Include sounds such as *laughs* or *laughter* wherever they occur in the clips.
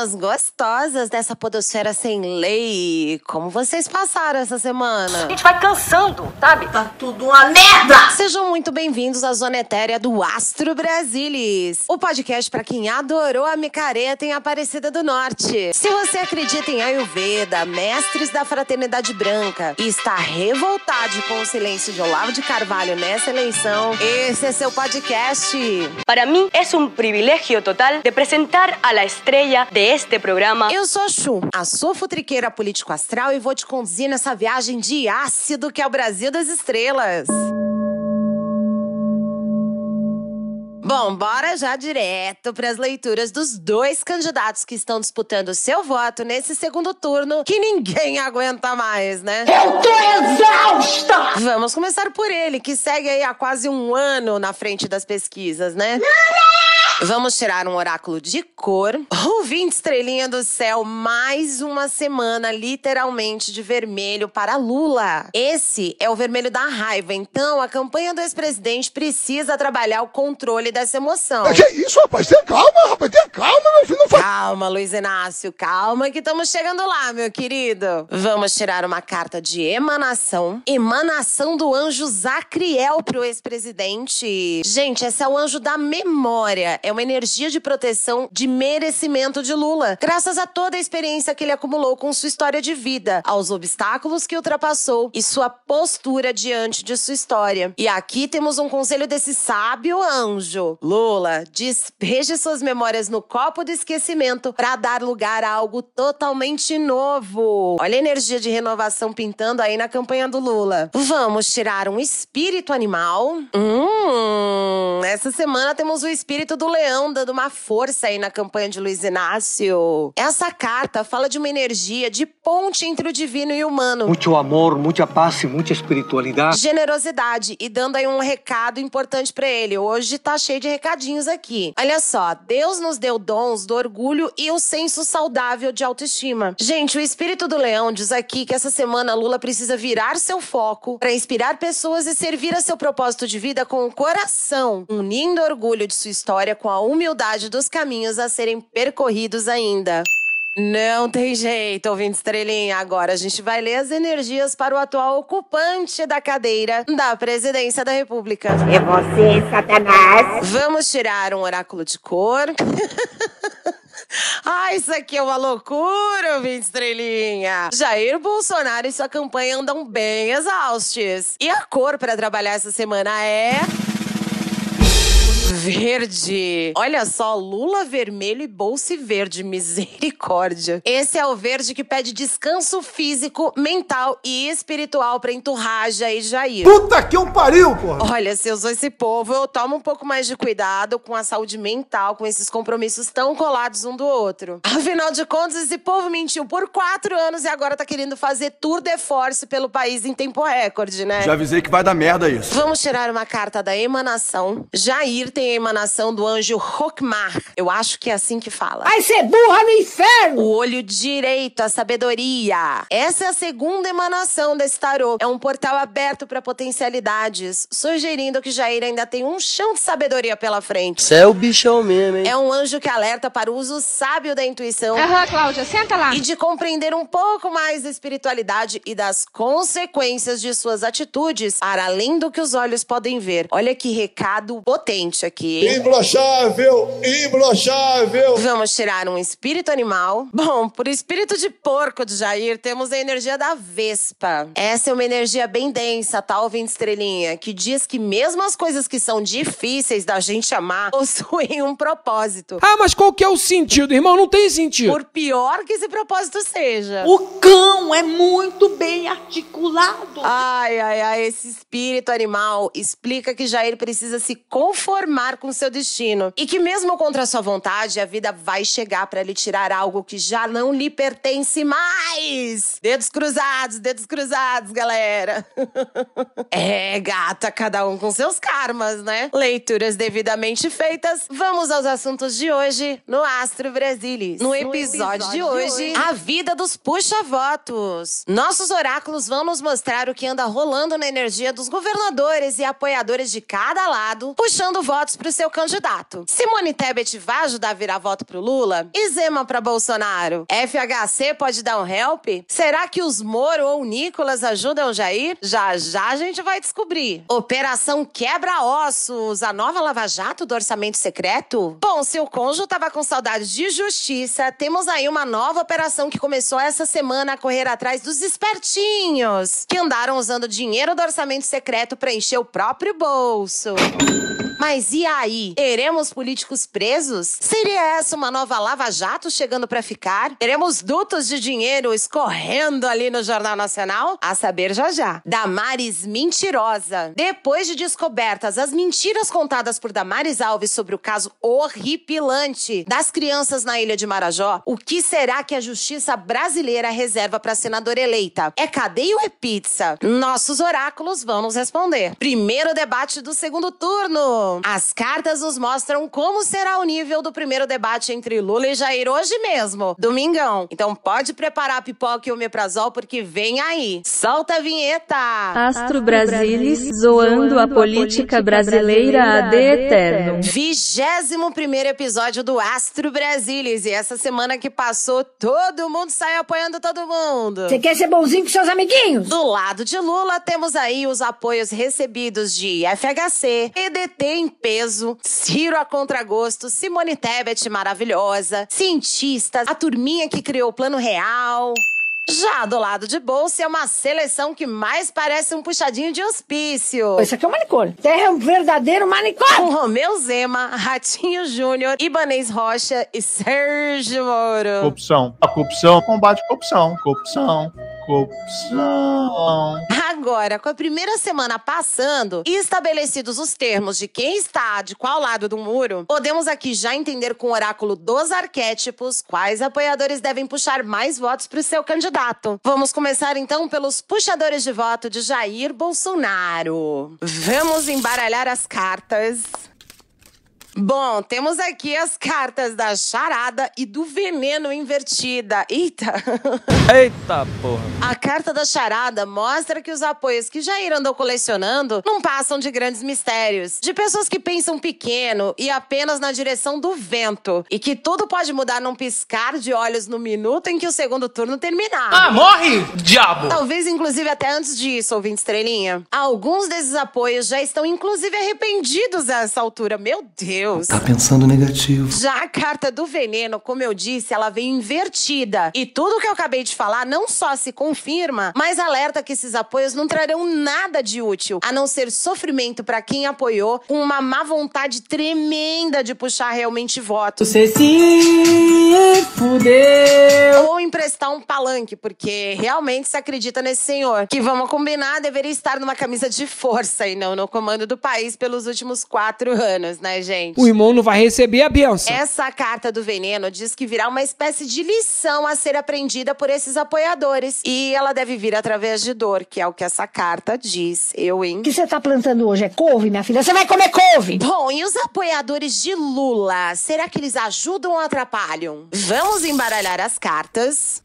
estrelinhas gostosas dessa podosfera sem lei. Como vocês passaram essa semana? A gente vai cansando, sabe? Tá tudo uma merda! Sejam muito bem-vindos à Zona Etérea do Astro Brasilis, o podcast para quem adorou a micareta em Aparecida do Norte. Se você acredita em Ayurveda, mestres da Fraternidade Branca e está revoltado com o silêncio de Olavo de Carvalho nessa eleição, esse é seu podcast. Para mí es un privilegio total de presentar a la estrella de este programa. Eu sou a Chu, a sua futriqueira político-astral e vou te conduzir nessa viagem de ácido que é o Brasil das Estrelas. Bom, bora já direto para as leituras dos dois candidatos que estão disputando seu voto nesse segundo turno, que ninguém aguenta mais, né? Eu tô exausta! Vamos começar por ele, que segue aí há quase um ano na frente das pesquisas, né? Vamos tirar um oráculo de cor. Ouvinte estrelinha do céu, mais uma semana literalmente de vermelho para Lula. Esse é o vermelho da raiva, então a campanha do ex-presidente precisa trabalhar o controle dessa emoção. É que isso, rapaz? Tenha calma, rapaz. Tenha calma, meu filho. Não faz... Calma, Luiz Inácio, calma que estamos chegando lá, meu querido. Vamos tirar uma carta de emanação. Emanação do anjo Zacriel pro ex-presidente. Gente, esse é o anjo da memória. É uma energia de proteção, de merecimento de Lula. Graças a toda a experiência que ele acumulou com sua história de vida, aos obstáculos que ultrapassou e sua postura diante de sua história. E aqui temos um conselho desse sábio anjo. Lula, despeje suas memórias no copo do esquecimento para dar lugar a algo totalmente novo. Olha a energia de renovação pintando aí na campanha do Lula. Vamos tirar um espírito animal. Hum, essa semana temos o espírito do leão dando uma força aí na campanha de Luiz Inácio. Essa carta fala de uma energia de ponte entre o divino e o humano. Mucho amor, mucha paz y mucha espiritualidad. Generosidade e dando aí um recado importante pra ele. Hoje tá cheio de recadinhos aqui. Olha só, Deus nos deu dons do orgulho e o senso saudável de autoestima. Gente, o espírito do leão diz aqui que essa semana Lula precisa virar seu foco pra inspirar pessoas e servir a seu propósito de vida com o coração, unindo orgulho de sua história com a humildade dos caminhos a serem percorridos ainda. Não tem jeito, ouvinte estrelinha. Agora a gente vai ler as energias para o atual ocupante da cadeira da presidência da República. É você, Satanás! Vamos tirar um oráculo de cor. *laughs* Ah, isso aqui é uma loucura, ouvinte estrelinha. Jair Bolsonaro e sua campanha andam bem exaustos. E a cor para trabalhar essa semana é. Verde. Olha só, Lula vermelho e bolsa verde. Misericórdia. Esse é o verde que pede descanso físico, mental e espiritual pra enturraja e Jair. Puta que eu pariu, porra! Olha, se eu sou esse povo, eu tomo um pouco mais de cuidado com a saúde mental, com esses compromissos tão colados um do outro. Afinal de contas, esse povo mentiu por quatro anos e agora tá querendo fazer tour de force pelo país em tempo recorde, né? Já avisei que vai dar merda isso. Vamos tirar uma carta da emanação. Jair tem a emanação do anjo Hokmar. Eu acho que é assim que fala. Vai ser burra no inferno! O olho direito, a sabedoria. Essa é a segunda emanação desse tarô. É um portal aberto para potencialidades, sugerindo que Jair ainda tem um chão de sabedoria pela frente. Você é o bichão mesmo, hein? É um anjo que alerta para o uso sábio da intuição Aham, Cláudia, senta lá. e de compreender um pouco mais da espiritualidade e das consequências de suas atitudes, para além do que os olhos podem ver. Olha que recado potente aqui. Hein? Imbrochável! Imbrochável! Vamos tirar um espírito animal. Bom, por espírito de porco de Jair, temos a energia da Vespa. Essa é uma energia bem densa, tá, ouvinte estrelinha? Que diz que mesmo as coisas que são difíceis da gente amar *laughs* possuem um propósito. Ah, mas qual que é o sentido, irmão? Não tem sentido. Por pior que esse propósito seja. O cão é muito bem articulado. Ai, ai, ai, esse espírito animal explica que Jair precisa se conformar com seu destino. E que mesmo contra sua vontade, a vida vai chegar pra lhe tirar algo que já não lhe pertence mais. Dedos cruzados, dedos cruzados, galera. *laughs* é, gata, cada um com seus karmas, né? Leituras devidamente feitas. Vamos aos assuntos de hoje no Astro Brasilis. No episódio, de, hoje, a vida dos puxa-votos. Nossos oráculos vão nos mostrar o que anda rolando na energia dos governadores e apoiadores de cada lado, puxando votos votos pro seu candidato. Simone Tebet vai ajudar a virar voto pro Lula? E Zema pra Bolsonaro? FHC pode dar um help? Será que os Moro ou Nicolas ajudam o Jair? Já já a gente vai descobrir. Operação Quebra-Ossos, a nova Lava Jato do orçamento secreto? Bom, se o cônjuge tava com saudade de justiça, temos aí uma nova operação que começou essa semana a correr atrás dos espertinhos, que andaram usando dinheiro do orçamento secreto para encher o próprio bolso. Mas e aí? Teremos políticos presos? Seria essa uma nova Lava Jato chegando para ficar? Teremos dutos de dinheiro escorrendo ali no Jornal Nacional? A saber já já. Damares mentirosa. Depois de descobertas as mentiras contadas por Damares Alves sobre o caso horripilante das crianças na ilha de Marajó, o que será que a justiça brasileira reserva para senadora eleita? É cadeia ou é pizza? Nossos oráculos vão nos responder. Primeiro debate do segundo turno. As cartas nos mostram como será o nível do primeiro debate entre Lula e Jair hoje mesmo, domingão. Então pode preparar a pipoca e o meprazol porque vem aí. Solta a vinheta! Astro Brasilis, zoando a política brasileira a de eterno. Vigésimo primeiro episódio do Astro Brasilis. E essa semana que passou, todo mundo saiu apoiando todo mundo. Você quer ser bonzinho com seus amiguinhos? Do lado de Lula, temos aí os apoios recebidos de FHC, EDT em peso, Ciro a contragosto, Simone Tebet maravilhosa, cientistas, a turminha que criou o Plano Real. Já do lado de bolsa é uma seleção que mais parece um puxadinho de hospício. Isso aqui é um manicômio. Terra é um verdadeiro manicômio. Com Romeu Zema, Ratinho Júnior, Ibanez Rocha e Sérgio Moro. Corrupção. A corrupção combate corrupção. Corrupção. Corrupção. Agora, com a primeira semana passando e estabelecidos os termos de quem está de qual lado do muro, podemos aqui já entender com o oráculo dos arquétipos quais apoiadores devem puxar mais votos para o seu candidato. Vamos começar então pelos puxadores de voto de Jair Bolsonaro. Vamos embaralhar as cartas. Bom, temos aqui as cartas da charada e do veneno invertida. Eita! Eita porra! A carta da charada mostra que os apoios que Jair andou colecionando não passam de grandes mistérios. De pessoas que pensam pequeno e apenas na direção do vento. E que tudo pode mudar num piscar de olhos no minuto em que o segundo turno terminar. Ah, morre, diabo! Talvez, inclusive, até antes disso, ouvinte estrelinha. Alguns desses apoios já estão, inclusive, arrependidos a essa altura. Meu Deus! Tá pensando negativo. Já a carta do veneno, como eu disse, ela vem invertida. E tudo que eu acabei de falar não só se confirma, mas alerta que esses apoios não trarão nada de útil, a não ser sofrimento para quem apoiou, com uma má vontade tremenda de puxar realmente votos. Você se fudeu. Ou emprestar um palanque, porque realmente se acredita nesse senhor. Que vamos combinar, deveria estar numa camisa de força e não no comando do país pelos últimos quatro anos, né, gente? O irmão não vai receber a benção. Essa carta do veneno diz que virá uma espécie de lição a ser aprendida por esses apoiadores. E ela deve vir através de dor, que é o que essa carta diz. Eu, hein? O que você tá plantando hoje é couve, minha filha? Você vai comer couve! Bom, e os apoiadores de Lula? Será que eles ajudam ou atrapalham? Vamos embaralhar as cartas.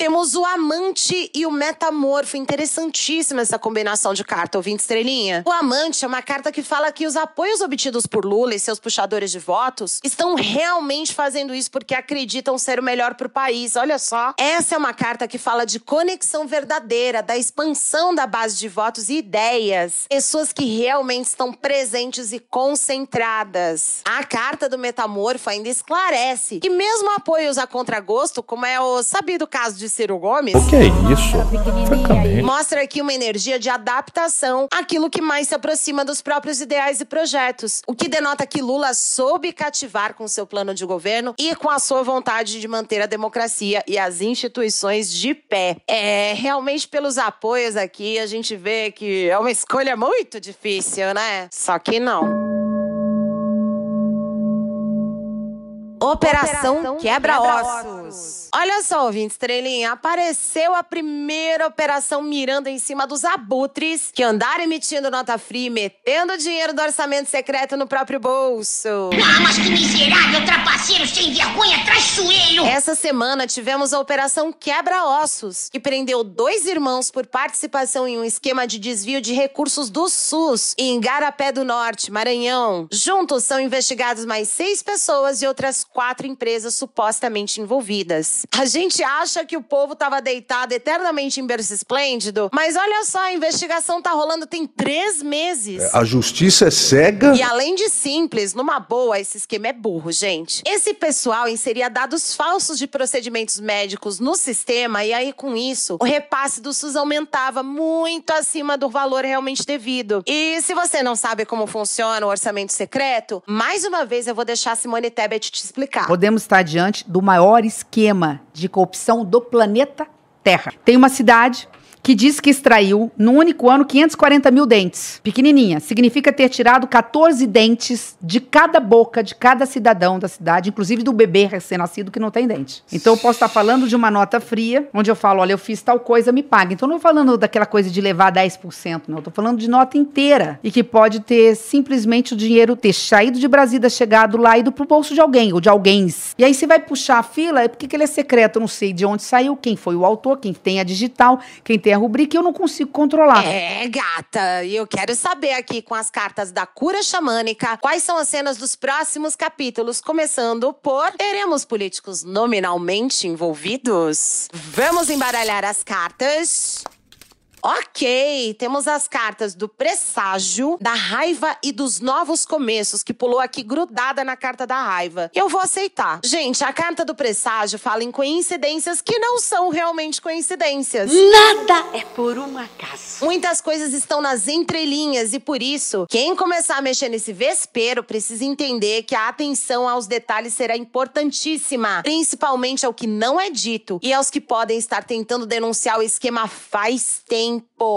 Temos o amante e o metamorfo. Interessantíssima essa combinação de carta, ouvinte estrelinha. O amante é uma carta que fala que os apoios obtidos por Lula e seus puxadores de votos estão realmente fazendo isso porque acreditam ser o melhor pro país. Olha só. Essa é uma carta que fala de conexão verdadeira, da expansão da base de votos e ideias. Pessoas que realmente estão presentes e concentradas. A carta do metamorfo ainda esclarece que mesmo apoios a contragosto, como é o sabido caso de Ciro Gomes. Que é isso? Mostra aqui uma energia de adaptação àquilo que mais se aproxima dos próprios ideais e projetos. O que denota que Lula soube cativar com seu plano de governo e com a sua vontade de manter a democracia e as instituições de pé. É, realmente pelos apoios aqui, a gente vê que é uma escolha muito difícil, né? Só que não. Operação Quebra-Ossos. Ossos. Olha só, ouvinte estrelinha, apareceu a primeira operação mirando em cima dos abutres que andaram emitindo nota fria e metendo dinheiro do orçamento secreto no próprio bolso. Ah, mas que miserável, trapaceiro, sem vergonha, traiçoeiro! Essa semana tivemos a Operação Quebra-Ossos, que prendeu dois irmãos por participação em um esquema de desvio de recursos do SUS em Garapé do Norte, Maranhão. Juntos são investigados mais seis pessoas e outras quatro empresas supostamente envolvidas. A gente acha que o povo estava deitado eternamente em berço esplêndido, mas olha só, a investigação tá rolando tem três meses. A justiça é cega. E além de simples, numa boa, esse esquema é burro, gente. Esse pessoal inseria dados falsos de procedimentos médicos no sistema e aí com isso, o repasse do SUS aumentava muito acima do valor realmente devido. E se você não sabe como funciona o orçamento secreto, mais uma vez eu vou deixar a Simone Tebet te explicar. Podemos estar diante do maior esquema de corrupção do planeta Terra. Tem uma cidade que diz que extraiu, no único ano, 540 mil dentes. Pequenininha. Significa ter tirado 14 dentes de cada boca de cada cidadão da cidade, inclusive do bebê recém-nascido que não tem dente. Então eu posso estar falando de uma nota fria, onde eu falo, olha, eu fiz tal coisa, me paga. Então eu não estou falando daquela coisa de levar 10%, não. Eu estou falando de nota inteira. E que pode ter simplesmente o dinheiro ter saído de Brasília, chegado lá, ido pro bolso de alguém, ou de alguém. E aí você vai puxar a fila, é porque que ele é secreto, eu não sei de onde saiu, quem foi o autor, quem tem a digital, quem tem a rubrica, eu não consigo controlar. É, gata, e eu quero saber aqui com as cartas da cura xamânica quais são as cenas dos próximos capítulos, começando por teremos políticos nominalmente envolvidos? Vamos embaralhar as cartas. Ok, temos as cartas do presságio, da raiva e dos novos começos, que pulou aqui grudada na carta da raiva. Eu vou aceitar. Gente, a carta do presságio fala em coincidências que não são realmente coincidências. Nada é por um acaso. Muitas coisas estão nas entrelinhas e por isso, quem começar a mexer nesse vespeiro precisa entender que a atenção aos detalhes será importantíssima, principalmente ao que não é dito e aos que podem estar tentando denunciar o esquema faz tempo.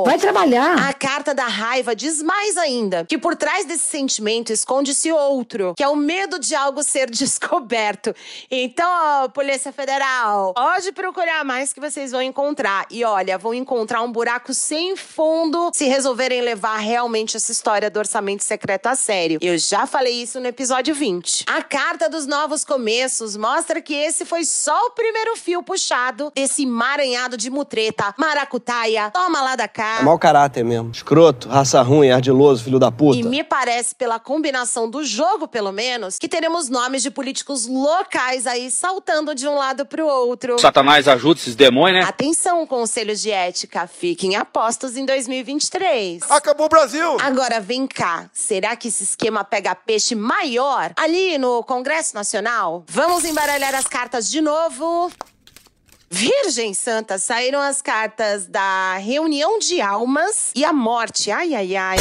Vai trabalhar. A carta da raiva diz mais ainda que por trás desse sentimento esconde-se outro, que é o medo de algo ser *laughs* descoberto. Então, ó, Polícia Federal, pode procurar mais que vocês vão encontrar. E olha, vão encontrar um buraco sem fundo se resolverem levar realmente essa história do orçamento secreto a sério. Eu já falei isso no episódio 20. A carta dos novos começos mostra que esse foi só o primeiro fio puxado desse emaranhado de mutreta, maracutaia, toma lá da cá. É mau caráter mesmo. Escroto, raça ruim, ardiloso, filho da puta. E me parece, pela combinação do jogo, pelo menos, que teremos nomes de políticos locais aí saltando de um lado pro outro. Satanás ajuda esses demônios, né? Atenção, conselhos de ética, fiquem apostos em 2023. Acabou o Brasil! Agora vem cá, será que esse esquema pega peixe maior ali no Congresso Nacional? Vamos embaralhar as cartas de novo. Virgem Santa, saíram as cartas da reunião de almas e a morte. Ai, ai, ai.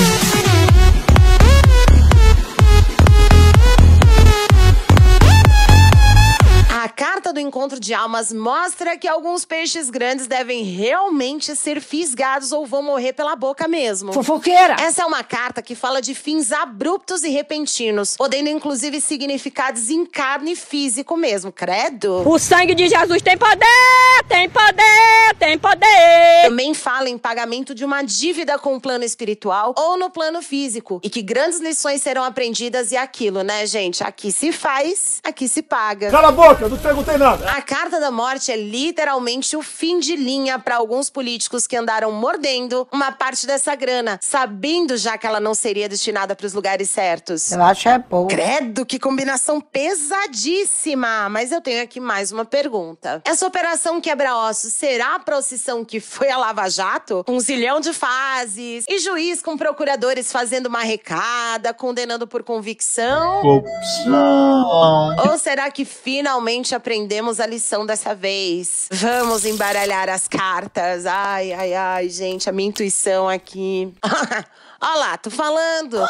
Encontro de almas mostra que alguns peixes grandes devem realmente ser fisgados ou vão morrer pela boca mesmo. Fofoqueira! Essa é uma carta que fala de fins abruptos e repentinos, podendo inclusive significados em carne e físico mesmo, credo. O sangue de Jesus tem poder, tem poder, tem poder. Também fala em pagamento de uma dívida com o plano espiritual ou no plano físico, e que grandes lições serão aprendidas e aquilo, né, gente? Aqui se faz, aqui se paga. Cala a boca, não perguntei nada. A carta da morte é literalmente o fim de linha para alguns políticos que andaram mordendo uma parte dessa grana, sabendo já que ela não seria destinada para os lugares certos. Eu acho é bom. Credo, que combinação pesadíssima! Mas eu tenho aqui mais uma pergunta. Essa operação quebra-ossos será a procissão que foi a Lava Jato? Um zilhão de fases e juiz com procuradores fazendo uma recada, condenando por convicção? Corrupção. Ou será que finalmente aprendemos a lição dessa vez? Vamos embaralhar as cartas. Ai, ai, ai, gente, a minha intuição aqui. *laughs* Olha lá, tô falando. Olha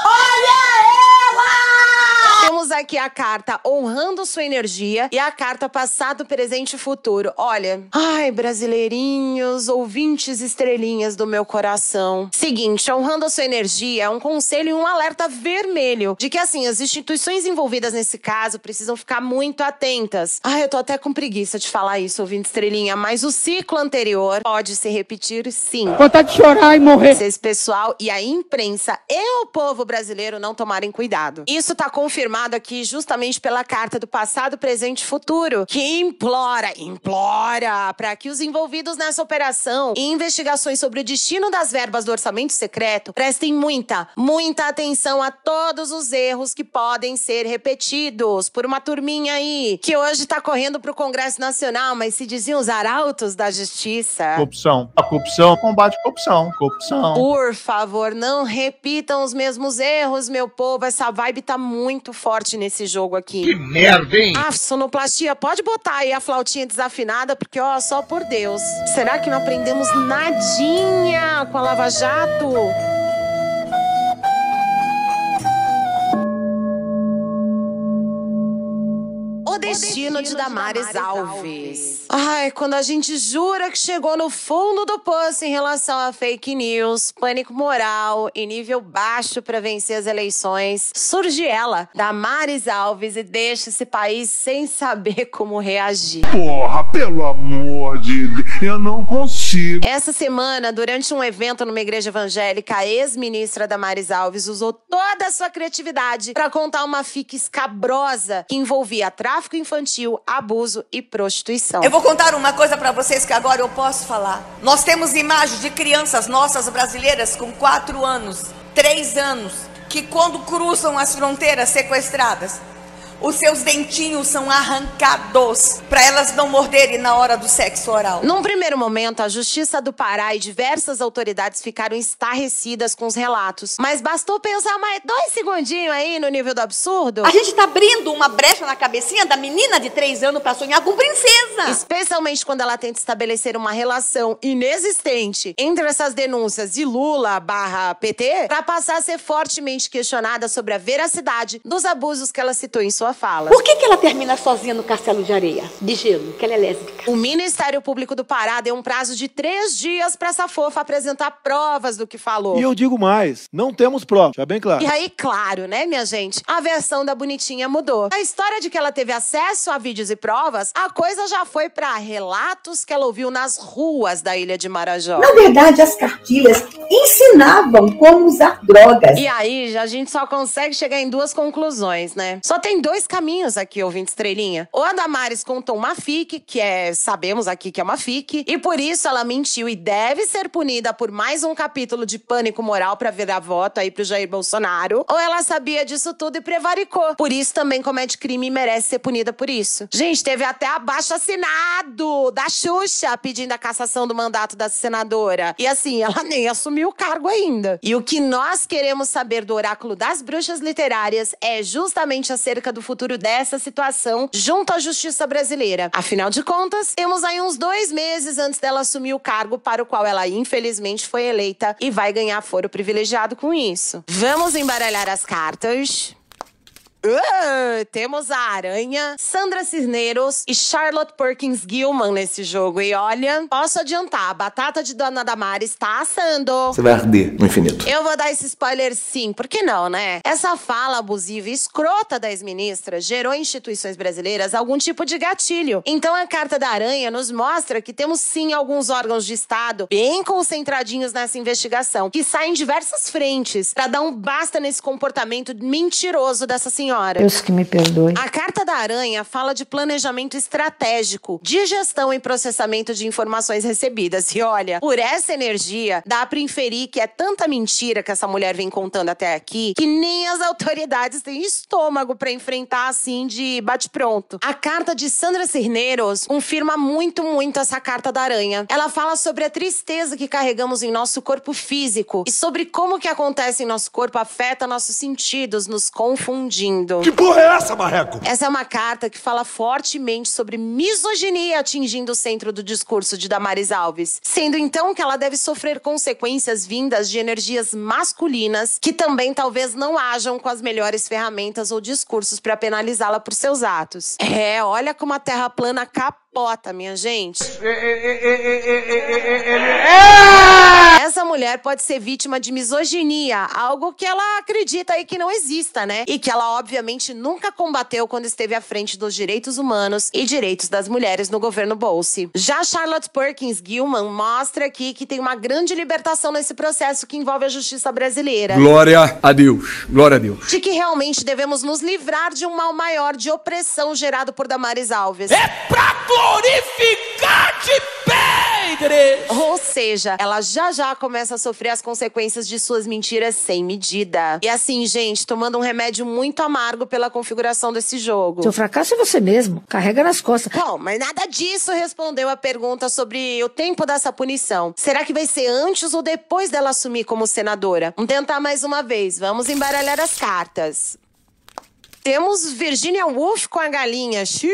ela! Temos aqui a carta honrando sua energia e a carta passado, presente e futuro. Olha, ai, brasileirinhos, ouvintes estrelinhas do meu coração. Seguinte, honrando a sua energia é um conselho e um alerta vermelho de que, assim, as instituições envolvidas nesse caso precisam ficar muito atentas. Ai, eu tô até com preguiça de falar isso, ouvinte estrelinha, mas o ciclo anterior pode se repetir sim. Vontade de chorar e morrer. Se esse pessoal e a imprensa e o povo brasileiro não tomarem cuidado. Isso tá confirmado aqui justamente pela carta do passado, presente e futuro, que implora, implora para que os envolvidos nessa operação e investigações sobre o destino das verbas do orçamento secreto prestem muita, muita atenção a todos os erros que podem ser repetidos por uma turminha aí que hoje tá correndo pro Congresso Nacional, mas se diziam os arautos da justiça. Corrupção. A corrupção combate a corrupção. Corrupção. Por favor, não repitam os mesmos erros, meu povo. Essa vibe tá muito forte nesse jogo aqui. Que merda, hein? Ah, sonoplastia, pode botar aí a flautinha desafinada, porque, ó, só por Deus. Será que não aprendemos nadinha com a Lava Jato? Destino de Damares Alves. Ai, quando a gente jura que chegou no fundo do poço em relação a fake news, pânico moral e nível baixo para vencer as eleições, surge ela, Damares Alves, e deixa esse país sem saber como reagir. Porra, pelo amor de Deus, eu não consigo. Essa semana, durante um evento numa igreja evangélica, a ex-ministra Damares Alves usou toda a sua criatividade para contar uma fique escabrosa que envolvia tráfico infantil, abuso e prostituição. Eu vou contar uma coisa para vocês que agora eu posso falar. Nós temos imagens de crianças nossas brasileiras com 4 anos, 3 anos, que quando cruzam as fronteiras sequestradas, os seus dentinhos são arrancados para elas não morderem na hora do sexo oral. Num primeiro momento, a Justiça do Pará e diversas autoridades ficaram estarrecidas com os relatos. Mas bastou pensar mais dois segundinhos aí no nível do absurdo. A gente está abrindo uma brecha na cabecinha da menina de três anos para sonhar com princesa. Especialmente quando ela tenta estabelecer uma relação inexistente entre essas denúncias e Lula barra PT, para passar a ser fortemente questionada sobre a veracidade dos abusos que ela citou em sua fala. Por que, que ela termina sozinha no castelo de areia? De gelo, que ela é lésbica. O Ministério Público do Pará deu um prazo de três dias para essa fofa apresentar provas do que falou. E eu digo mais, não temos provas, já bem claro. E aí, claro, né, minha gente? A versão da bonitinha mudou. A história de que ela teve acesso a vídeos e provas, a coisa já foi para relatos que ela ouviu nas ruas da ilha de Marajó. Na verdade, as cartilhas ensinavam como usar drogas. E aí, a gente só consegue chegar em duas conclusões, né? Só tem dois caminhos aqui, ouvinte estrelinha. Ou a Damares contou uma fic, que é, sabemos aqui que é uma fic, e por isso ela mentiu e deve ser punida por mais um capítulo de pânico moral para virar voto aí pro Jair Bolsonaro. Ou ela sabia disso tudo e prevaricou. Por isso também comete crime e merece ser punida por isso. Gente, teve até abaixo assinado da Xuxa pedindo a cassação do mandato da senadora. E assim, ela *laughs* nem assumiu o cargo ainda. E o que nós queremos saber do oráculo das bruxas literárias é justamente acerca do futuro dessa situação junto à justiça brasileira. Afinal de contas, temos aí uns dois meses antes dela assumir o cargo para o qual ela infelizmente foi eleita e vai ganhar foro privilegiado com isso. Vamos embaralhar as cartas. Uh, temos a Aranha, Sandra Cisneros e Charlotte Perkins Gilman nesse jogo. E olha, posso adiantar, a batata de Dona Damares está assando. Você vai arder no infinito. Eu vou dar esse spoiler sim, por que não, né? Essa fala abusiva e escrota da ex-ministra gerou em instituições brasileiras algum tipo de gatilho. Então a Carta da Aranha nos mostra que temos sim alguns órgãos de Estado bem concentradinhos nessa investigação, que saem diversas frentes para dar um basta nesse comportamento mentiroso dessa senhora senhora. Deus que me perdoe. A Carta da Aranha fala de planejamento estratégico, de gestão e processamento de informações recebidas. E olha, por essa energia, dá pra inferir que é tanta mentira que essa mulher vem contando até aqui, que nem as autoridades têm estômago para enfrentar assim de bate-pronto. A carta de Sandra Cirneiros confirma muito, muito essa Carta da Aranha. Ela fala sobre a tristeza que carregamos em nosso corpo físico e sobre como o que acontece em nosso corpo afeta nossos sentidos, nos confundindo. Que porra é essa, Marreco? Essa é uma carta que fala fortemente sobre misoginia atingindo o centro do discurso de Damares Alves, sendo então que ela deve sofrer consequências vindas de energias masculinas que também talvez não hajam com as melhores ferramentas ou discursos para penalizá-la por seus atos. É, olha como a Terra plana capota, minha gente. Essa mulher pode ser vítima de misoginia, algo que ela acredita aí que não exista, né? E que ela obviamente nunca combateu quando esteve à frente dos direitos humanos e direitos das mulheres no governo Bolse. Já Charlotte Perkins Gilman mostra aqui que tem uma grande libertação nesse processo que envolve a justiça brasileira. Glória a Deus. Glória a Deus. De que realmente devemos nos livrar de um mal maior de opressão gerado por Damares Alves. É pra glorificar de pedre! Ou seja, ela já já começa a sofrer as consequências de suas mentiras sem medida. E assim, gente, tomando um remédio muito amargo pela configuração desse jogo. Seu fracasso é você mesmo. Carrega nas costas. Bom, mas nada disso respondeu a pergunta sobre o tempo dessa punição. Será que vai ser antes ou depois dela assumir como senadora? Vamos tentar mais uma vez. Vamos embaralhar as cartas. Temos Virginia Woolf com a galinha. Xiii.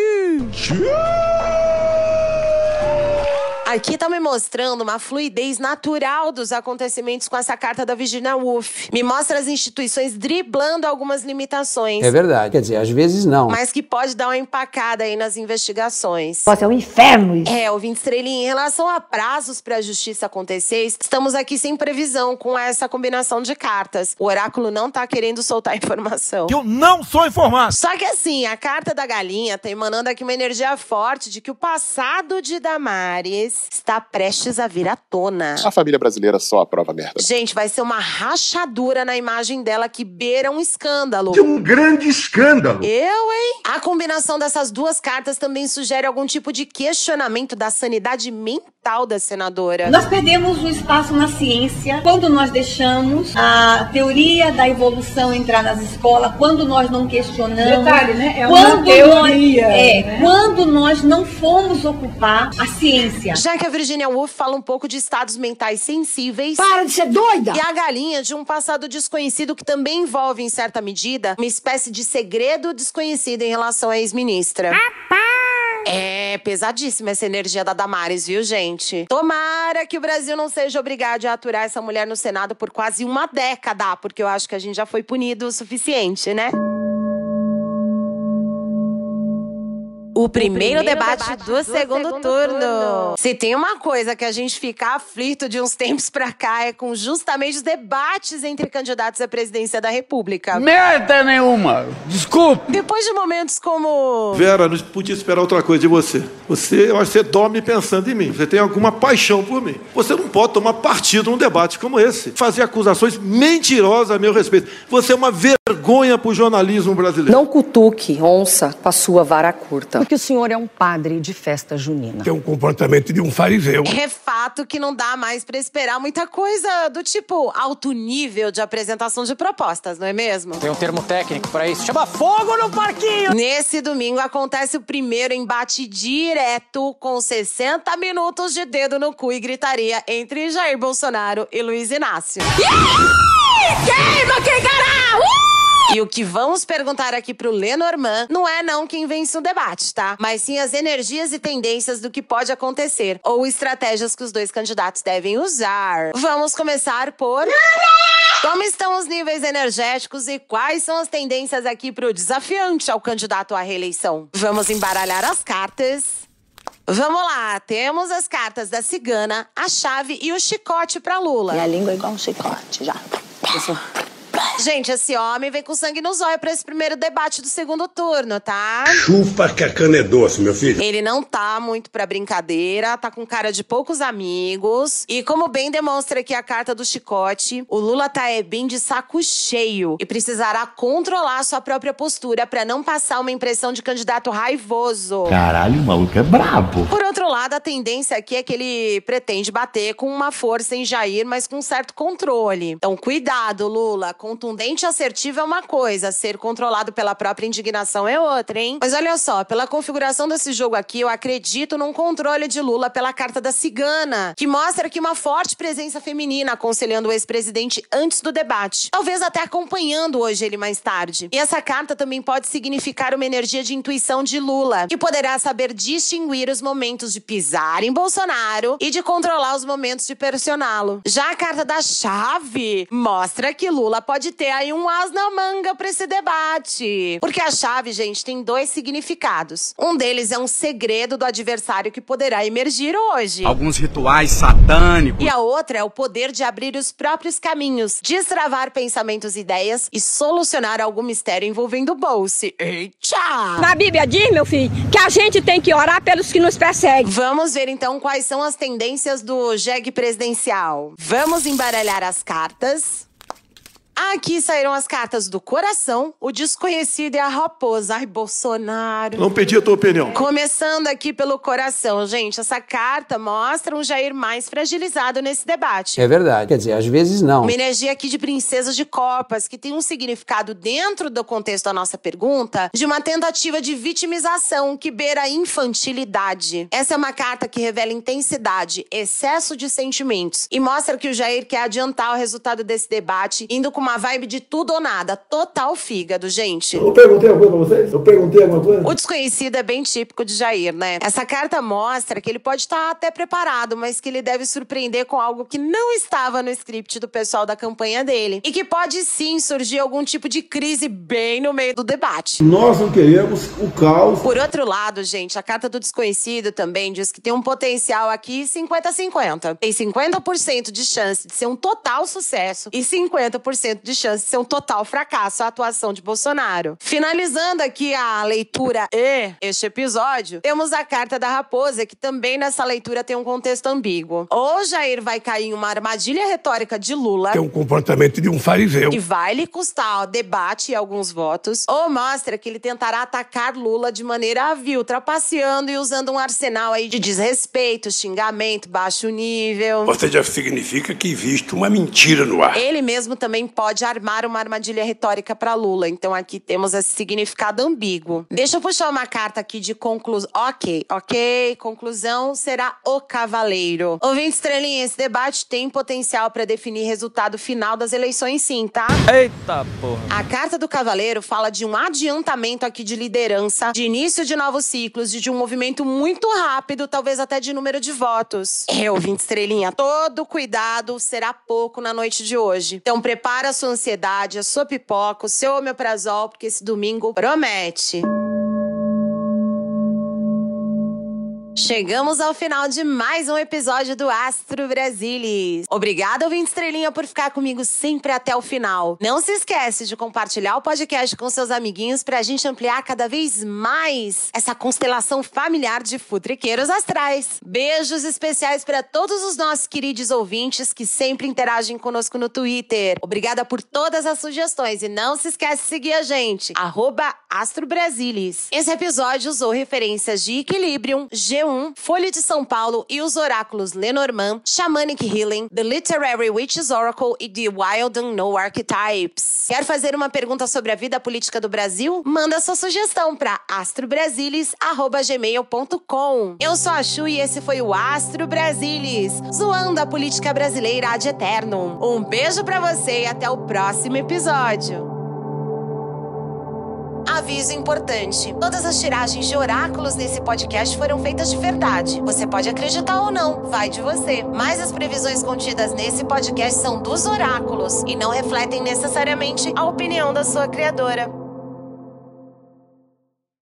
Aqui tá me mostrando uma fluidez natural dos acontecimentos com essa carta da Virginia Woolf. Me mostra as instituições driblando algumas limitações. É verdade. Quer dizer, às vezes não. Mas que pode dar uma empacada aí nas investigações. Nossa, é um inferno isso. É, ouvinte estrelinha, em relação a prazos para a justiça acontecer, estamos aqui sem previsão com essa combinação de cartas. O oráculo não tá querendo soltar *laughs* informação. Eu não sou informado. Só que assim, a carta da galinha tá emanando aqui uma energia forte de que o passado de Damares está prestes a vir à tona. A família brasileira só aprova merda. Gente, vai ser uma rachadura na imagem dela que beira um escândalo. Que um grande escândalo. Eu, hein? A combinação dessas duas cartas também sugere algum tipo de questionamento da sanidade mental da senadora. Nós perdemos o espaço na ciência quando nós deixamos a teoria da evolução entrar nas escolas, quando nós não questionamos. Detalhe, né? É quando uma teoria. Nós, é, né? quando nós não fomos ocupar a ciência. Já que a Virginia Woolf fala um pouco de estados mentais sensíveis. Para de ser doida! E a galinha de um passado desconhecido que também envolve, em certa medida, uma espécie de segredo desconhecido em relação à ex-ministra. É pesadíssima essa energia da Damares, viu, gente? Tomara que o Brasil não seja obrigado a aturar essa mulher no Senado por quase uma década, porque eu acho que a gente já foi punido o suficiente, né? O primeiro, primeiro debate, debate do, do segundo, segundo turno. turno. Se tem uma coisa que a gente fica aflito de uns tempos pra cá é com justamente os debates entre candidatos à presidência da República. Merda nenhuma! Desculpe! Depois de momentos como. Vera, não podia esperar outra coisa de você. Você, eu acho que você dorme pensando em mim. Você tem alguma paixão por mim. Você não pode tomar partido num debate como esse. Fazer acusações mentirosas a meu respeito. Você é uma vergonha pro jornalismo brasileiro. Não cutuque onça com a sua vara curta. Porque o senhor é um padre de festa junina. Tem um comportamento de um fariseu. É fato que não dá mais pra esperar muita coisa do tipo alto nível de apresentação de propostas, não é mesmo? Tem um termo técnico pra isso. Chama fogo no parquinho! Nesse domingo acontece o primeiro embate direto com 60 minutos de dedo no cu e gritaria entre Jair Bolsonaro e Luiz Inácio. Queima quem cará! E o que vamos perguntar aqui pro Lenormand não é não quem vence o debate, tá? Mas sim as energias e tendências do que pode acontecer ou estratégias que os dois candidatos devem usar. Vamos começar por como estão os níveis energéticos e quais são as tendências aqui pro desafiante ao candidato à reeleição? Vamos embaralhar as cartas. Vamos lá, temos as cartas da cigana, a chave e o chicote pra Lula. Minha língua é igual um chicote, já. 不错。Gente, esse homem vem com sangue nos olhos pra esse primeiro debate do segundo turno, tá? Chupa que a cana é doce, meu filho. Ele não tá muito pra brincadeira, tá com cara de poucos amigos. E como bem demonstra aqui a carta do chicote, o Lula tá é, bem de saco cheio e precisará controlar sua própria postura pra não passar uma impressão de candidato raivoso. Caralho, o maluco é brabo. Por outro lado, a tendência aqui é que ele pretende bater com uma força em Jair, mas com um certo controle. Então, cuidado, Lula, com contundente e assertivo é uma coisa, ser controlado pela própria indignação é outra, hein? Mas olha só, pela configuração desse jogo aqui, eu acredito num controle de Lula pela carta da cigana, que mostra aqui uma forte presença feminina aconselhando o ex-presidente antes do debate. Talvez até acompanhando hoje ele mais tarde. E essa carta também pode significar uma energia de intuição de Lula, que poderá saber distinguir os momentos de pisar em Bolsonaro e de controlar os momentos de pressioná-lo. Já a carta da chave mostra que Lula pode ter aí um as na manga para esse debate. Porque a chave, gente, tem dois significados. Um deles é um segredo do adversário que poderá emergir hoje. Alguns rituais satânicos. E a outra é o poder de abrir os próprios caminhos, destravar pensamentos e ideias e solucionar algum mistério envolvendo o Bolse. Eita! Na Bíblia diz, meu filho, que a gente tem que orar pelos que nos perseguem. Vamos ver então quais são as tendências do jegue presidencial. Vamos embaralhar as cartas. Aqui saíram as cartas do coração, o desconhecido e a raposa. Ai, Bolsonaro. Não pedi a tua opinião. Começando aqui pelo coração, gente. Essa carta mostra um Jair mais fragilizado nesse debate. É verdade. Quer dizer, às vezes não. Uma energia aqui de princesas de copas, que tem um significado dentro do contexto da nossa pergunta, de uma tentativa de vitimização que beira a infantilidade. Essa é uma carta que revela intensidade, excesso de sentimentos e mostra que o Jair quer adiantar o resultado desse debate, indo com uma vibe de tudo ou nada, total fígado, gente. Eu perguntei alguma coisa pra vocês? Eu perguntei alguma coisa? O desconhecido é bem típico de Jair, né? Essa carta mostra que ele pode estar até preparado, mas que ele deve surpreender com algo que não estava no script do pessoal da campanha dele. E que pode sim surgir algum tipo de crise bem no meio do debate. Nós não queremos o caos. Por outro lado, gente, a carta do desconhecido também diz que tem um potencial aqui 50-50. Tem 50% de chance de ser um total sucesso e 50% de chance de ser um total fracasso a atuação de Bolsonaro. Finalizando aqui a leitura e este episódio, temos a carta da raposa, que também nessa leitura tem um contexto ambíguo. Ou Jair vai cair em uma armadilha retórica de Lula. Que é um comportamento de um fariseu. Que vai lhe custar ó, debate e alguns votos. Ou mostra que ele tentará atacar Lula de maneira vil, trapaceando e usando um arsenal aí de desrespeito, xingamento, baixo nível. Ou seja, significa que existe uma mentira no ar. Ele mesmo também pode armar uma armadilha retórica para Lula. Então aqui temos esse significado ambíguo. Deixa eu puxar uma carta aqui de conclusão. Ok, ok. Conclusão será o cavaleiro. Ouvinte estrelinha, esse debate tem potencial para definir resultado final das eleições, sim, tá? Eita porra. A carta do cavaleiro fala de um adiantamento aqui de liderança, de início de novos ciclos, e de um movimento muito rápido, talvez até de número de votos. É, ouvinte estrelinha, todo cuidado será pouco na noite de hoje. Então prepara sua ansiedade, a sua pipoca, o seu omeprazol, porque esse domingo promete. Chegamos ao final de mais um episódio do Astro Brasilis. Obrigada, ouvinte estrelinha, por ficar comigo sempre até o final. Não se esquece de compartilhar o podcast com seus amiguinhos pra gente ampliar cada vez mais essa constelação familiar de futriqueiros astrais. Beijos especiais para todos os nossos queridos ouvintes que sempre interagem conosco no Twitter. Obrigada por todas as sugestões e não se esquece de seguir a gente, arroba Astro Brasilis. Esse episódio usou referências de Equilibrium, G1, Folha de São Paulo e os oráculos Lenormand, Shamanic Healing, The Literary Witches Oracle e The Wild Unknown Archetypes. Quer fazer uma pergunta sobre a vida política do Brasil? Manda sua sugestão para astrobrasilis@gmail.com. Eu sou a Chu e esse foi o Astro Brasilis, zoando a política brasileira ad eternum. Um beijo para você e até o próximo episódio. Aviso importante: todas as tiragens de oráculos nesse podcast foram feitas de verdade. Você pode acreditar ou não, vai de você. Mas as previsões contidas nesse podcast são dos oráculos e não refletem necessariamente a opinião da sua criadora.